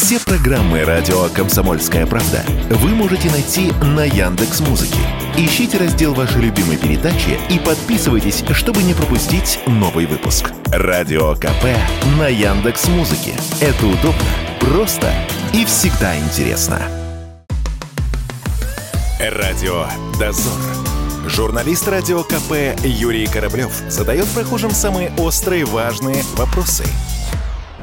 Все программы радио Комсомольская правда вы можете найти на Яндекс Музыке. Ищите раздел вашей любимой передачи и подписывайтесь, чтобы не пропустить новый выпуск. Радио КП на Яндекс Музыке. Это удобно, просто и всегда интересно. Радио Дозор. Журналист радио КП Юрий Кораблев задает прохожим самые острые важные вопросы –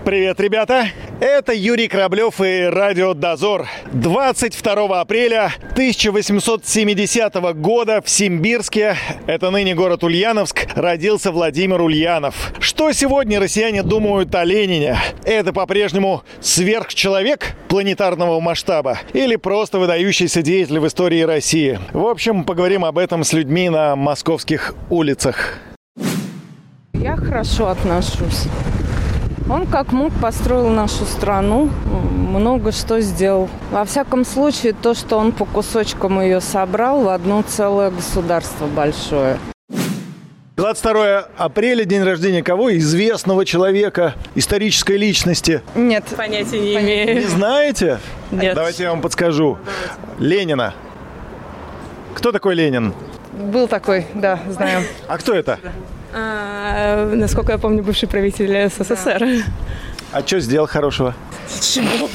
Привет, ребята! Это Юрий Кораблев и Радио Дозор. 22 апреля 1870 года в Симбирске, это ныне город Ульяновск, родился Владимир Ульянов. Что сегодня россияне думают о Ленине? Это по-прежнему сверхчеловек планетарного масштаба или просто выдающийся деятель в истории России? В общем, поговорим об этом с людьми на московских улицах. Я хорошо отношусь. Он как мог построил нашу страну, много что сделал. Во всяком случае, то, что он по кусочкам ее собрал в одно целое государство большое. 22 апреля, день рождения кого? Известного человека, исторической личности. Нет. Понятия не имею. Не знаете? Нет. Давайте я вам подскажу. Ленина. Кто такой Ленин? Был такой, да, знаем. А кто это? А, насколько я помню, бывший правитель СССР. А что сделал хорошего? Чего?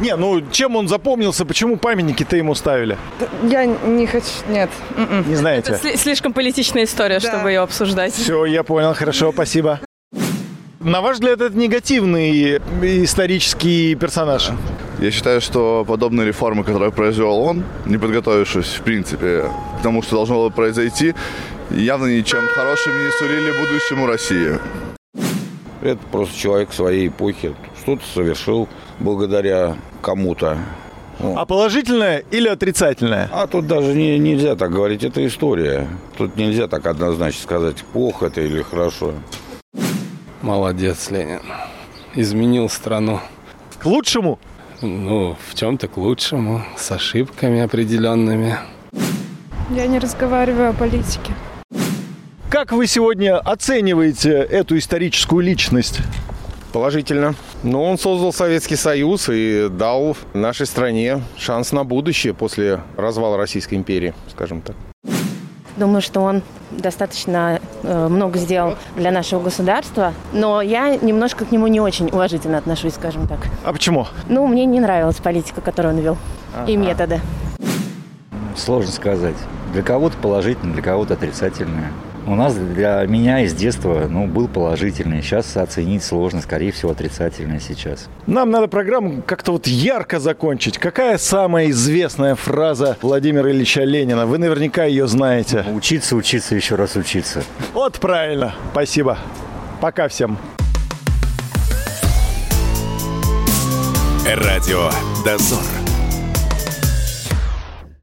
Не, ну чем он запомнился, почему памятники-то ему ставили? Я не хочу, нет. м-м. Не знаете? Это сли- слишком политичная история, чтобы ее обсуждать. Все, я понял, хорошо, спасибо. На ваш взгляд, это негативный исторический персонаж? Я считаю, что подобные реформы, которые произвел он, не подготовившись, в принципе, к тому, что должно было произойти, явно ничем хорошим не сулили будущему России. Это просто человек своей эпохи. Что-то совершил благодаря кому-то. А положительное или отрицательное? А тут даже не, нельзя так говорить, это история. Тут нельзя так однозначно сказать, плохо это или хорошо. Молодец, Ленин. Изменил страну. К лучшему? Ну, в чем-то к лучшему, с ошибками определенными. Я не разговариваю о политике. Как вы сегодня оцениваете эту историческую личность? Положительно. Но он создал Советский Союз и дал нашей стране шанс на будущее после развала Российской империи, скажем так. Думаю, что он достаточно э, много сделал для нашего государства, но я немножко к нему не очень уважительно отношусь, скажем так. А почему? Ну, мне не нравилась политика, которую он вел, и методы. Сложно сказать. Для кого-то положительно, для кого-то отрицательное. У нас для меня из детства ну, был положительный. Сейчас оценить сложно, скорее всего, отрицательное сейчас. Нам надо программу как-то вот ярко закончить. Какая самая известная фраза Владимира Ильича Ленина? Вы наверняка ее знаете. Учиться, учиться, еще раз учиться. Вот правильно. Спасибо. Пока всем. Радио Дозор.